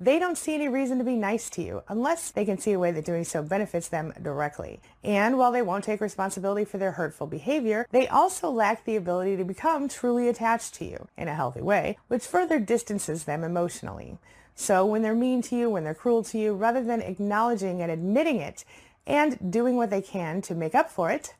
they don't see any reason to be nice to you unless they can see a way that doing so benefits them directly. And while they won't take responsibility for their hurtful behavior, they also lack the ability to become truly attached to you in a healthy way, which further distances them emotionally. So when they're mean to you, when they're cruel to you, rather than acknowledging and admitting it and doing what they can to make up for it,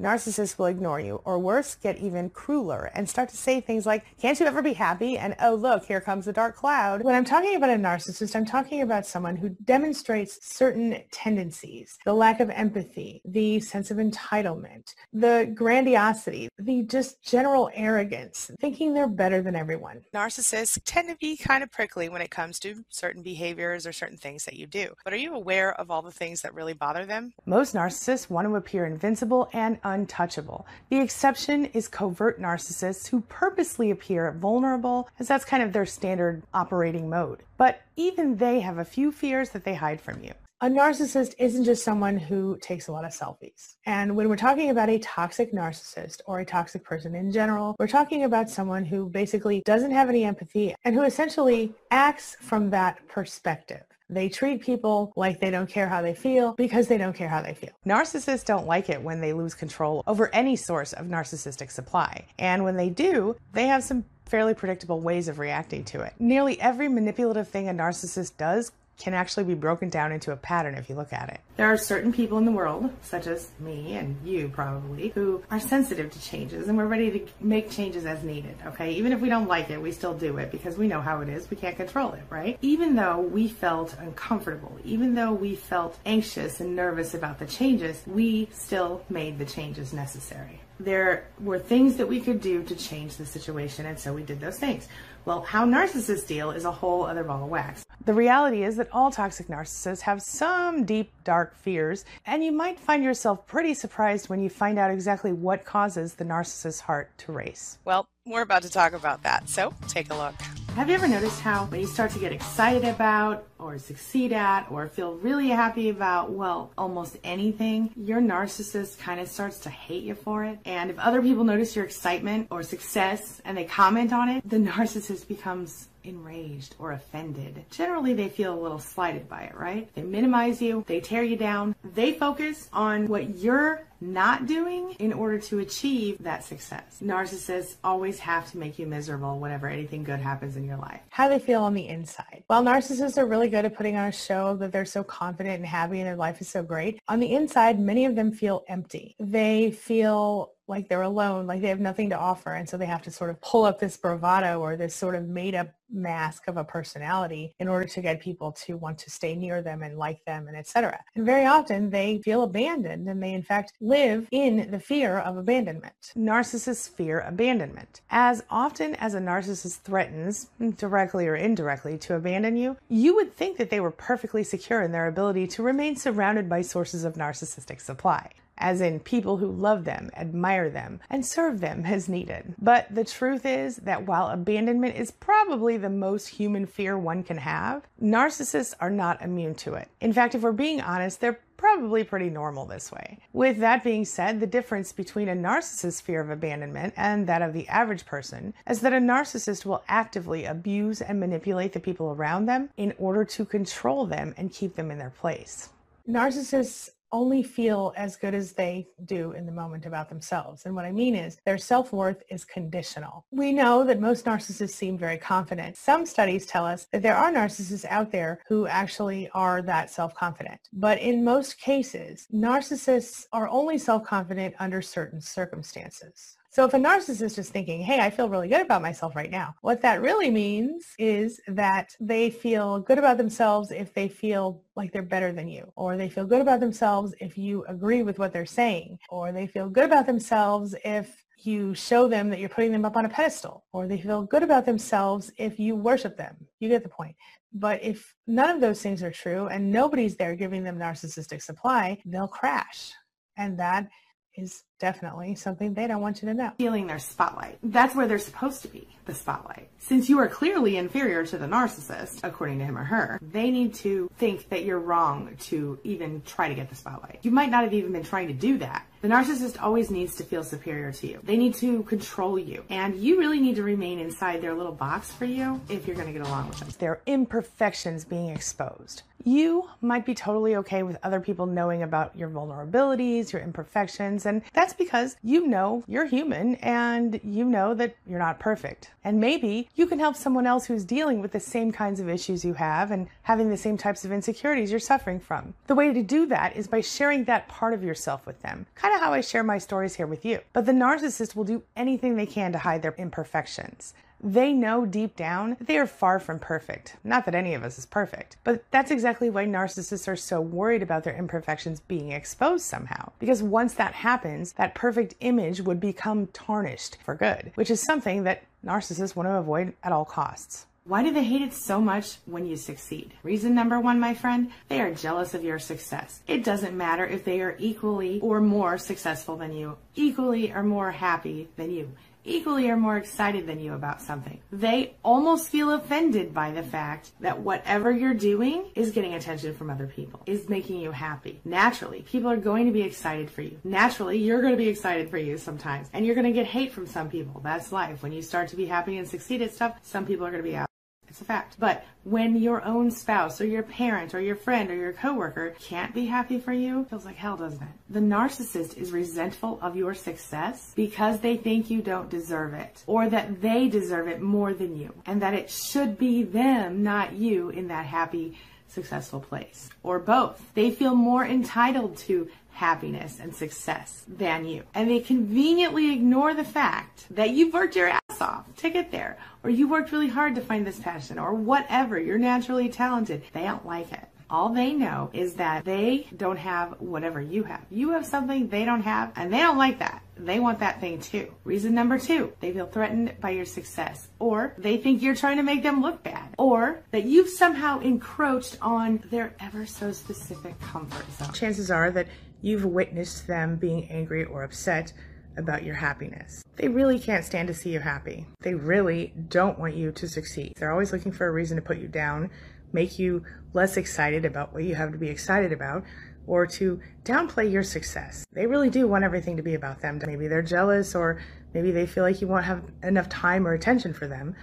narcissists will ignore you, or worse, get even crueler and start to say things like, can't you ever be happy? And oh, look, here comes the dark cloud. When I'm talking about a narcissist, I'm talking about someone who demonstrates certain tendencies, the lack of empathy, the sense of entitlement, the grandiosity, the just general arrogance, thinking they're better than everyone. Narcissists tend to be kind of prickly when it comes to certain behaviors or certain things that you do. But are you aware of all the things that really bother them? Most narcissists want to appear invincible and untouchable. The exception is covert narcissists who purposely appear vulnerable, as that's kind of their standard operating mode. But even they have a few fears that they hide from you. A narcissist isn't just someone who takes a lot of selfies. And when we're talking about a toxic narcissist or a toxic person in general, we're talking about someone who basically doesn't have any empathy and who essentially acts from that perspective. They treat people like they don't care how they feel because they don't care how they feel. Narcissists don't like it when they lose control over any source of narcissistic supply. And when they do, they have some fairly predictable ways of reacting to it. Nearly every manipulative thing a narcissist does can actually be broken down into a pattern if you look at it. There are certain people in the world, such as me and you probably, who are sensitive to changes and we're ready to make changes as needed, okay? Even if we don't like it, we still do it because we know how it is. We can't control it, right? Even though we felt uncomfortable, even though we felt anxious and nervous about the changes, we still made the changes necessary. There were things that we could do to change the situation, and so we did those things. Well, how narcissists deal is a whole other ball of wax. The reality is that all toxic narcissists have some deep, dark fears, and you might find yourself pretty surprised when you find out exactly what causes the narcissist's heart to race. Well, we're about to talk about that, so take a look. Have you ever noticed how when you start to get excited about or succeed at or feel really happy about, well, almost anything, your narcissist kind of starts to hate you for it. And if other people notice your excitement or success and they comment on it, the narcissist becomes enraged or offended. Generally, they feel a little slighted by it, right? They minimize you, they tear you down, they focus on what you're not doing in order to achieve that success. Narcissists always have to make you miserable whenever anything good happens in your life. How they feel on the inside. While narcissists are really good at putting on a show that they're so confident and happy and their life is so great, on the inside, many of them feel empty. They feel like they're alone, like they have nothing to offer. And so they have to sort of pull up this bravado or this sort of made up mask of a personality in order to get people to want to stay near them and like them and etc. And very often they feel abandoned and they in fact live in the fear of abandonment. Narcissists fear abandonment. As often as a narcissist threatens, mm, directly or indirectly, to abandon you, you would think that they were perfectly secure in their ability to remain surrounded by sources of narcissistic supply as in people who love them, admire them, and serve them as needed. But the truth is that while abandonment is probably the most human fear one can have, narcissists are not immune to it. In fact, if we're being honest, they're probably pretty normal this way. With that being said, the difference between a narcissist's fear of abandonment and that of the average person is that a narcissist will actively abuse and manipulate the people around them in order to control them and keep them in their place. Narcissists only feel as good as they do in the moment about themselves. And what I mean is their self-worth is conditional. We know that most narcissists seem very confident. Some studies tell us that there are narcissists out there who actually are that self-confident. But in most cases, narcissists are only self-confident under certain circumstances. So if a narcissist is thinking, hey, I feel really good about myself right now, what that really means is that they feel good about themselves if they feel like they're better than you, or they feel good about themselves if you agree with what they're saying, or they feel good about themselves if you show them that you're putting them up on a pedestal, or they feel good about themselves if you worship them. You get the point. But if none of those things are true and nobody's there giving them narcissistic supply, they'll crash. And that is Definitely something they don't want you to know. Feeling their spotlight. That's where they're supposed to be, the spotlight. Since you are clearly inferior to the narcissist, according to him or her, they need to think that you're wrong to even try to get the spotlight. You might not have even been trying to do that. The narcissist always needs to feel superior to you. They need to control you. And you really need to remain inside their little box for you if you're going to get along with them. Their imperfections being exposed. You might be totally okay with other people knowing about your vulnerabilities, your imperfections, and that's because you know you're human and you know that you're not perfect. And maybe you can help someone else who's dealing with the same kinds of issues you have and having the same types of insecurities you're suffering from. The way to do that is by sharing that part of yourself with them, kind of how I share my stories here with you. But the narcissist will do anything they can to hide their imperfections. They know deep down they are far from perfect. Not that any of us is perfect, but that's exactly why narcissists are so worried about their imperfections being exposed somehow. Because once that happens, that perfect image would become tarnished for good, which is something that narcissists want to avoid at all costs. Why do they hate it so much when you succeed? Reason number one, my friend, they are jealous of your success. It doesn't matter if they are equally or more successful than you, equally or more happy than you equally or more excited than you about something. They almost feel offended by the fact that whatever you're doing is getting attention from other people, is making you happy. Naturally, people are going to be excited for you. Naturally, you're going to be excited for you sometimes. And you're going to get hate from some people. That's life. When you start to be happy and succeed at stuff, some people are going to be out. It's a fact. But when your own spouse or your parent or your friend or your coworker can't be happy for you, feels like hell, doesn't it? The narcissist is resentful of your success because they think you don't deserve it or that they deserve it more than you and that it should be them, not you, in that happy, successful place. Or both. They feel more entitled to happiness and success than you. And they conveniently ignore the fact that you've worked your ass off to get there, or you worked really hard to find this passion, or whatever. You're naturally talented. They don't like it. All they know is that they don't have whatever you have. You have something they don't have, and they don't like that. They want that thing too. Reason number two, they feel threatened by your success, or they think you're trying to make them look bad, or that you've somehow encroached on their ever so specific comfort zone. Chances are that you've witnessed them being angry or upset about your happiness. They really can't stand to see you happy. They really don't want you to succeed. They're always looking for a reason to put you down, make you less excited about what you have to be excited about, or to downplay your success. They really do want everything to be about them. Maybe they're jealous, or maybe they feel like you won't have enough time or attention for them,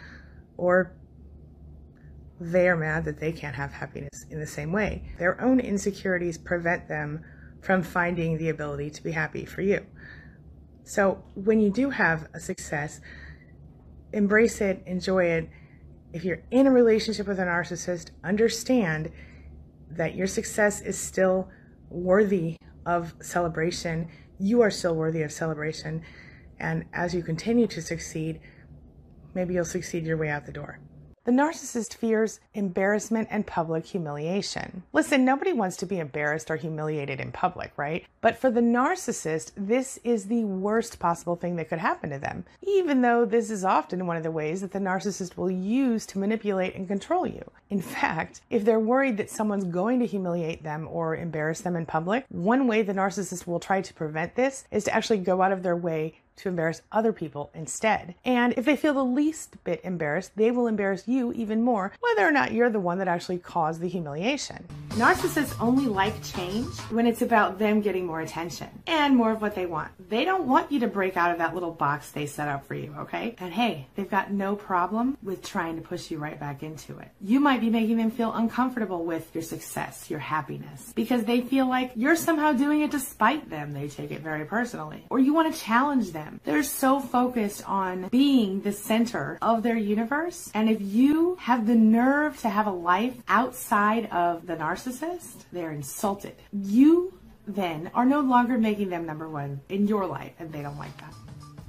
or they are mad that they can't have happiness in the same way. Their own insecurities prevent them from finding the ability to be happy for you. So when you do have a success, embrace it, enjoy it. If you're in a relationship with a narcissist, understand that your success is still worthy of celebration. You are still worthy of celebration. And as you continue to succeed, maybe you'll succeed your way out the door. The narcissist fears embarrassment and public humiliation. Listen, nobody wants to be embarrassed or humiliated in public, right? But for the narcissist, this is the worst possible thing that could happen to them, even though this is often one of the ways that the narcissist will use to manipulate and control you. In fact, if they're worried that someone's going to humiliate them or embarrass them in public, one way the narcissist will try to prevent this is to actually go out of their way to embarrass other people instead. And if they feel the least bit embarrassed, they will embarrass you even more, whether or not you're the one that actually caused the humiliation. Narcissists only like change when it's about them getting more attention and more of what they want. They don't want you to break out of that little box they set up for you, okay? And hey, they've got no problem with trying to push you right back into it. You might be making them feel uncomfortable with your success, your happiness, because they feel like you're somehow doing it despite them. They take it very personally. Or you want to challenge them them. They're so focused on being the center of their universe. And if you have the nerve to have a life outside of the narcissist, they're insulted. You then are no longer making them number one in your life, and they don't like that.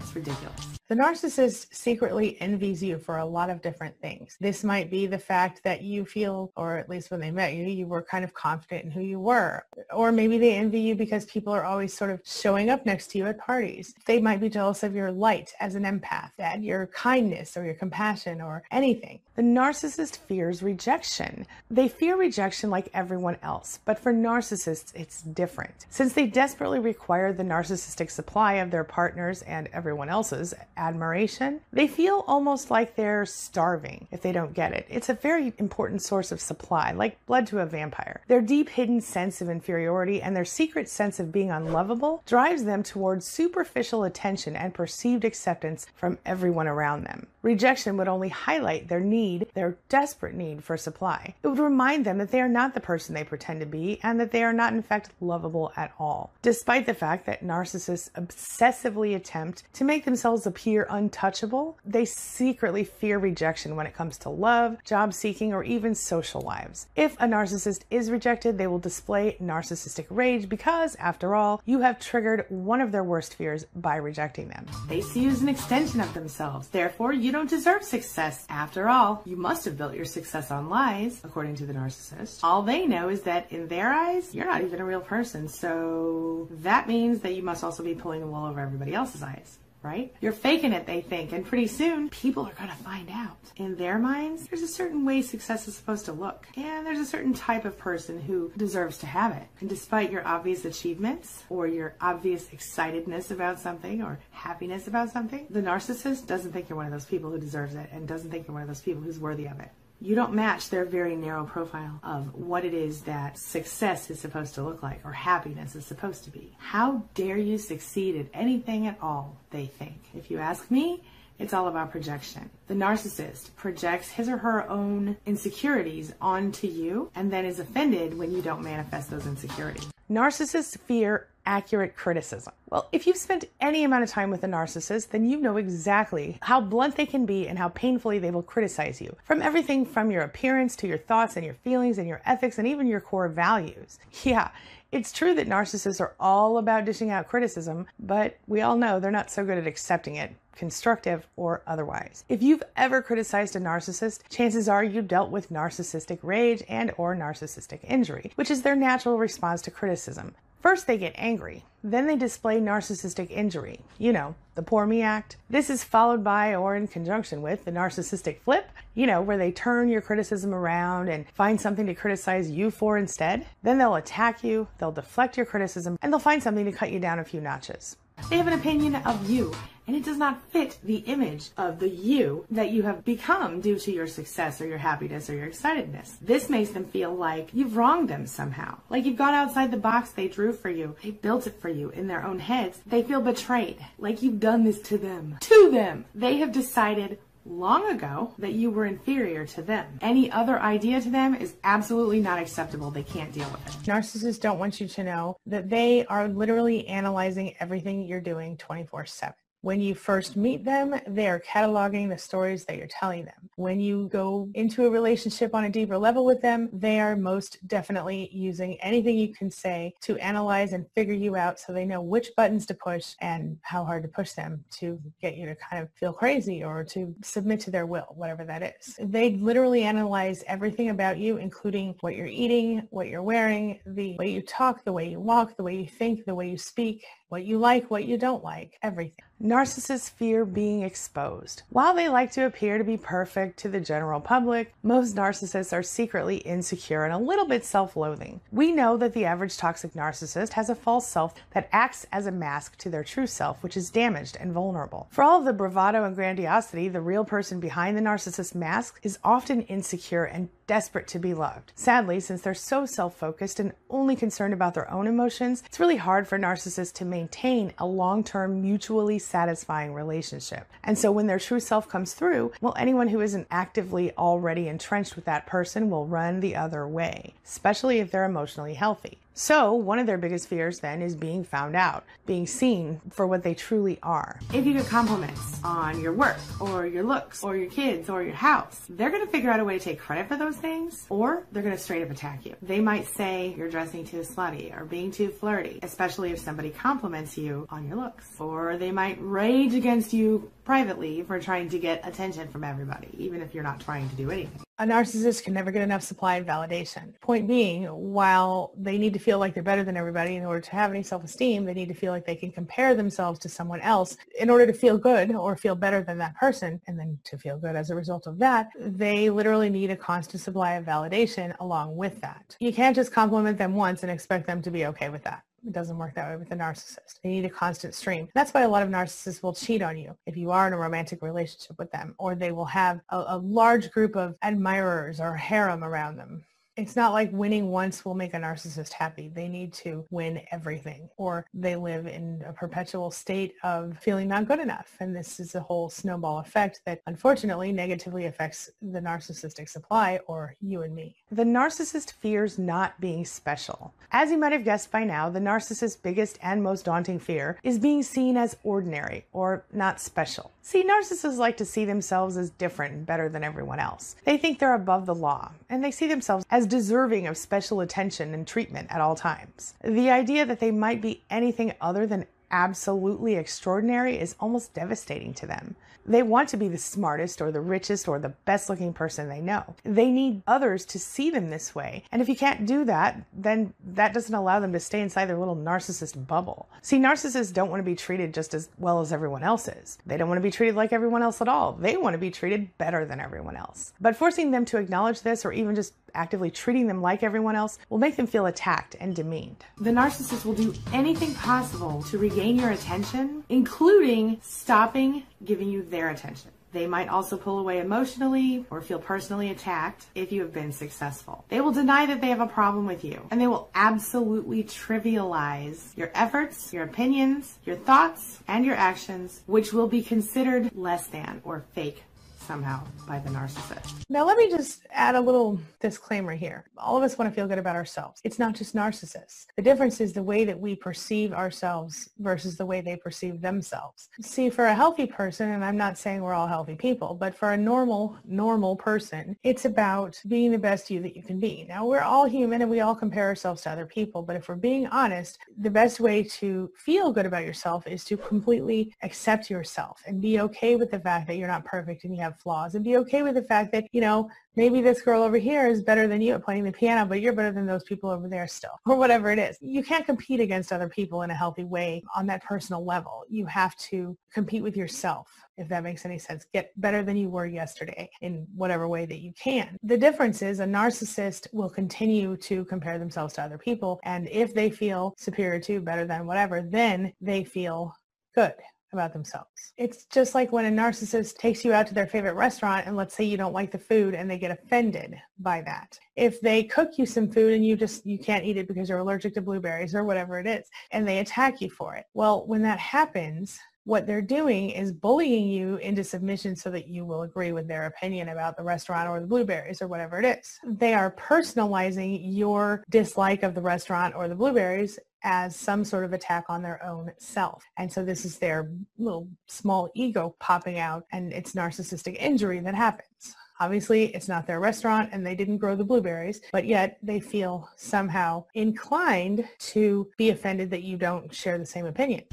It's ridiculous. The narcissist secretly envies you for a lot of different things. This might be the fact that you feel, or at least when they met you, you were kind of confident in who you were. Or maybe they envy you because people are always sort of showing up next to you at parties. They might be jealous of your light as an empath, and your kindness or your compassion or anything. The narcissist fears rejection. They fear rejection like everyone else, but for narcissists, it's different. Since they desperately require the narcissistic supply of their partners and everyone else's admiration, they feel almost like they're starving if they don't get it. It's a very important source of supply, like blood to a vampire. Their deep hidden sense of inferiority and their secret sense of being unlovable drives them towards superficial attention and perceived acceptance from everyone around them. Rejection would only highlight their need, their desperate need for supply. It would remind them that they are not the person they pretend to be and that they are not in fact lovable at all. Despite the fact that narcissists obsessively attempt to make themselves appear untouchable, they secretly fear rejection when it comes to love, job seeking, or even social lives. If a narcissist is rejected, they will display narcissistic rage because, after all, you have triggered one of their worst fears by rejecting them. They see you as an extension of themselves. Therefore, you don't deserve success. After all, you must have built your success on lies, according to the narcissist. All they know is that in their eyes, you're not even a real person. So that means that you must also be pulling the wool over everybody else's eyes right? You're faking it, they think, and pretty soon people are to find out. In their minds, there's a certain way success is supposed to look, and there's a certain type of person who deserves to have it. And despite your obvious achievements or your obvious excitedness about something or happiness about something, the narcissist doesn't think you're one of those people who deserves it and doesn't think you're one of those people who's worthy of it you don't match their very narrow profile of what it is that success is supposed to look like or happiness is supposed to be. How dare you succeed at anything at all, they think. If you ask me, it's all about projection. The narcissist projects his or her own insecurities onto you and then is offended when you don't manifest those insecurities. Narcissists fear accurate criticism. Well, if you've spent any amount of time with a narcissist, then you know exactly how blunt they can be and how painfully they will criticize you. From everything from your appearance to your thoughts and your feelings and your ethics and even your core values. Yeah, it's true that narcissists are all about dishing out criticism, but we all know they're not so good at accepting it constructive or otherwise. If you've ever criticized a narcissist, chances are you dealt with narcissistic rage and or narcissistic injury, which is their natural response to criticism. First, they get angry. Then they display narcissistic injury. You know, the poor me act. This is followed by or in conjunction with the narcissistic flip, you know, where they turn your criticism around and find something to criticize you for instead. Then they'll attack you, they'll deflect your criticism, and they'll find something to cut you down a few notches. They have an opinion of you, and it does not fit the image of the you that you have become due to your success or your happiness or your excitedness. This makes them feel like you've wronged them somehow. Like you've gone outside the box they drew for you. They built it for you in their own heads. They feel betrayed. Like you've done this to them. To them. They have decided long ago that you were inferior to them. Any other idea to them is absolutely not acceptable. They can't deal with it. Narcissists don't want you to know that they are literally analyzing everything you're doing 24 7. When you first meet them, they are cataloging the stories that you're telling them. When you go into a relationship on a deeper level with them, they are most definitely using anything you can say to analyze and figure you out so they know which buttons to push and how hard to push them to get you to kind of feel crazy or to submit to their will, whatever that is. They literally analyze everything about you, including what you're eating, what you're wearing, the way you talk, the way you walk, the way you think, the way you speak, what you like, what you don't like, everything. Narcissists fear being exposed. While they like to appear to be perfect to the general public, most narcissists are secretly insecure and a little bit self loathing. We know that the average toxic narcissist has a false self that acts as a mask to their true self, which is damaged and vulnerable. For all of the bravado and grandiosity, the real person behind the narcissist mask is often insecure and desperate to be loved. Sadly, since they're so self focused and only concerned about their own emotions, it's really hard for narcissists to maintain a long term, mutually satisfying relationship. And so when their true self comes through, well, anyone who isn't actively already entrenched with that person will run the other way, especially if they're emotionally healthy. So, one of their biggest fears then is being found out, being seen for what they truly are. If you get compliments on your work or your looks or your kids or your house, they're going to figure out a way to take credit for those things or they're going to straight up attack you. They might say you're dressing too slutty or being too flirty, especially if somebody compliments you on your looks. Or they might rage against you privately for trying to get attention from everybody, even if you're not trying to do anything. A narcissist can never get enough supply and validation. Point being, while they need to feel like they're better than everybody in order to have any self-esteem, they need to feel like they can compare themselves to someone else in order to feel good or feel better than that person. And then to feel good as a result of that, they literally need a constant supply of validation along with that. You can't just compliment them once and expect them to be okay with that. It doesn't work that way with a narcissist. They need a constant stream. That's why a lot of narcissists will cheat on you if you are in a romantic relationship with them, or they will have a, a large group of admirers or harem around them it's not like winning once will make a narcissist happy. They need to win everything or they live in a perpetual state of feeling not good enough. And this is a whole snowball effect that unfortunately negatively affects the narcissistic supply or you and me. The narcissist fears not being special. As you might have guessed by now, the narcissist's biggest and most daunting fear is being seen as ordinary or not special. See, narcissists like to see themselves as different and better than everyone else. They think they're above the law and they see themselves as as deserving of special attention and treatment at all times. The idea that they might be anything other than absolutely extraordinary is almost devastating to them. They want to be the smartest or the richest or the best looking person they know. They need others to see them this way. And if you can't do that, then that doesn't allow them to stay inside their little narcissist bubble. See, narcissists don't want to be treated just as well as everyone else is. They don't want to be treated like everyone else at all. They want to be treated better than everyone else. But forcing them to acknowledge this or even just actively treating them like everyone else will make them feel attacked and demeaned. The narcissist will do anything possible to regain your attention, including stopping giving you their attention. They might also pull away emotionally or feel personally attacked if you have been successful. They will deny that they have a problem with you and they will absolutely trivialize your efforts, your opinions, your thoughts, and your actions, which will be considered less than or fake somehow by the narcissist. Now, let me just add a little disclaimer here. All of us want to feel good about ourselves. It's not just narcissists. The difference is the way that we perceive ourselves versus the way they perceive themselves. See, for a healthy person, and I'm not saying we're all healthy people, but for a normal, normal person, it's about being the best you that you can be. Now, we're all human and we all compare ourselves to other people, but if we're being honest, the best way to feel good about yourself is to completely accept yourself and be okay with the fact that you're not perfect and you have flaws and be okay with the fact that, you know, maybe this girl over here is better than you at playing the piano, but you're better than those people over there still, or whatever it is. You can't compete against other people in a healthy way on that personal level. You have to compete with yourself, if that makes any sense. Get better than you were yesterday in whatever way that you can. The difference is a narcissist will continue to compare themselves to other people. And if they feel superior to, better than whatever, then they feel good about themselves. It's just like when a narcissist takes you out to their favorite restaurant and let's say you don't like the food and they get offended by that. If they cook you some food and you just you can't eat it because you're allergic to blueberries or whatever it is and they attack you for it. Well, when that happens, what they're doing is bullying you into submission so that you will agree with their opinion about the restaurant or the blueberries or whatever it is. They are personalizing your dislike of the restaurant or the blueberries as some sort of attack on their own self. And so this is their little small ego popping out and it's narcissistic injury that happens. Obviously, it's not their restaurant and they didn't grow the blueberries, but yet they feel somehow inclined to be offended that you don't share the same opinion.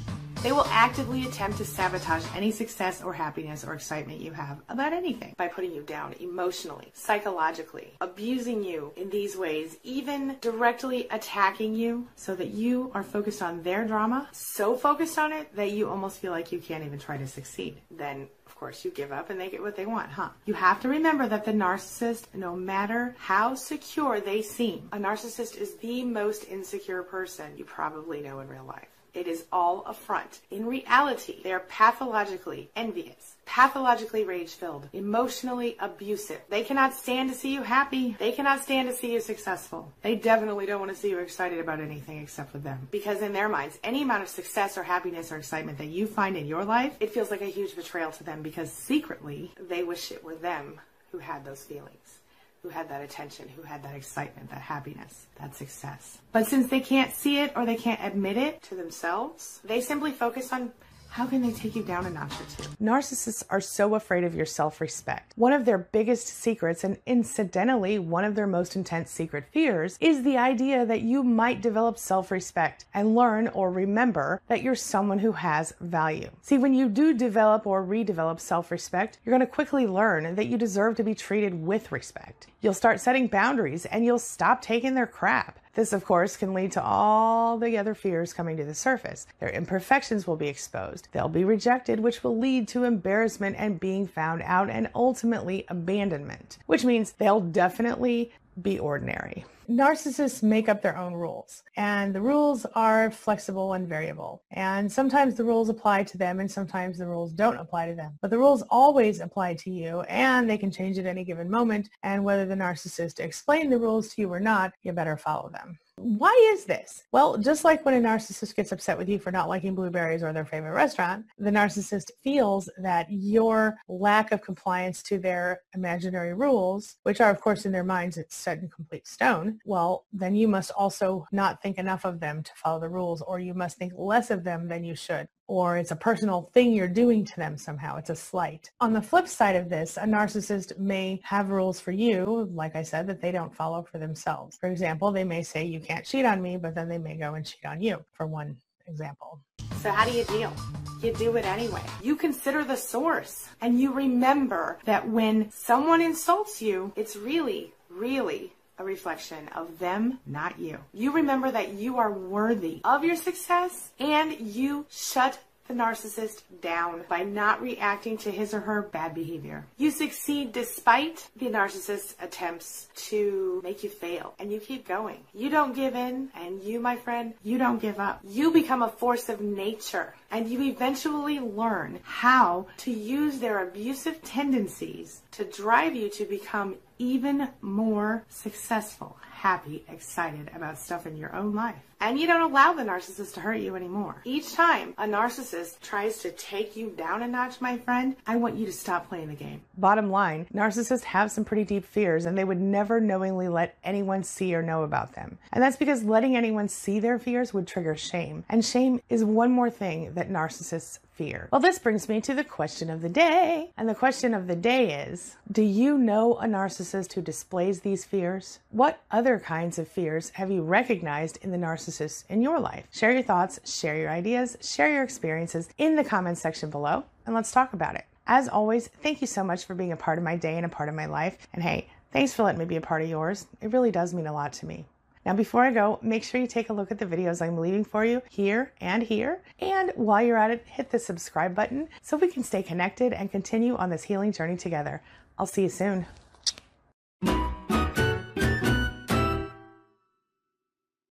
They will actively attempt to sabotage any success or happiness or excitement you have about anything by putting you down emotionally, psychologically, abusing you in these ways, even directly attacking you so that you are focused on their drama, so focused on it that you almost feel like you can't even try to succeed. Then of course, you give up and they get what they want, huh? You have to remember that the narcissist, no matter how secure they seem, a narcissist is the most insecure person you probably know in real life. It is all a front. In reality, they are pathologically envious, pathologically rage-filled, emotionally abusive. They cannot stand to see you happy. They cannot stand to see you successful. They definitely don't want to see you excited about anything except for them. Because in their minds, any amount of success or happiness or excitement that you find in your life, it feels like a huge betrayal to them because secretly they wish it were them who had those feelings. Who had that attention, who had that excitement, that happiness, that success. But since they can't see it or they can't admit it to themselves, they simply focus on how can they take you down a notch or two? Narcissists are so afraid of your self respect. One of their biggest secrets, and incidentally, one of their most intense secret fears, is the idea that you might develop self respect and learn or remember that you're someone who has value. See, when you do develop or redevelop self respect, you're going to quickly learn that you deserve to be treated with respect. You'll start setting boundaries and you'll stop taking their crap. This, of course, can lead to all the other fears coming to the surface. Their imperfections will be exposed. They'll be rejected, which will lead to embarrassment and being found out and ultimately abandonment, which means they'll definitely be ordinary. Narcissists make up their own rules, and the rules are flexible and variable. And sometimes the rules apply to them, and sometimes the rules don't apply to them. But the rules always apply to you, and they can change at any given moment. And whether the narcissist explained the rules to you or not, you better follow them. Why is this? Well, just like when a narcissist gets upset with you for not liking blueberries or their favorite restaurant, the narcissist feels that your lack of compliance to their imaginary rules, which are of course in their minds it's set in complete stone, well, then you must also not think enough of them to follow the rules or you must think less of them than you should or it's a personal thing you're doing to them somehow. It's a slight. On the flip side of this, a narcissist may have rules for you, like I said, that they don't follow for themselves. For example, they may say you can't cheat on me, but then they may go and cheat on you, for one example. So how do you deal? You do it anyway. You consider the source and you remember that when someone insults you, it's really, really a reflection of them, not you. You remember that you are worthy of your success and you shut the narcissist down by not reacting to his or her bad behavior. You succeed despite the narcissist's attempts to make you fail and you keep going. You don't give in and you, my friend, you don't give up. You become a force of nature and you eventually learn how to use their abusive tendencies to drive you to become even more successful, happy, excited about stuff in your own life. And you don't allow the narcissist to hurt you anymore. Each time a narcissist tries to take you down a notch, my friend, I want you to stop playing the game. Bottom line, narcissists have some pretty deep fears and they would never knowingly let anyone see or know about them. And that's because letting anyone see their fears would trigger shame. And shame is one more thing that narcissists fear. Well, this brings me to the question of the day. And the question of the day is Do you know a narcissist who displays these fears? What other kinds of fears have you recognized in the narcissist in your life? Share your thoughts, share your ideas, share your experiences in the comments section below, and let's talk about it. As always, thank you so much for being a part of my day and a part of my life. And hey, thanks for letting me be a part of yours. It really does mean a lot to me. Now, before I go, make sure you take a look at the videos I'm leaving for you here and here. And while you're at it, hit the subscribe button so we can stay connected and continue on this healing journey together. I'll see you soon.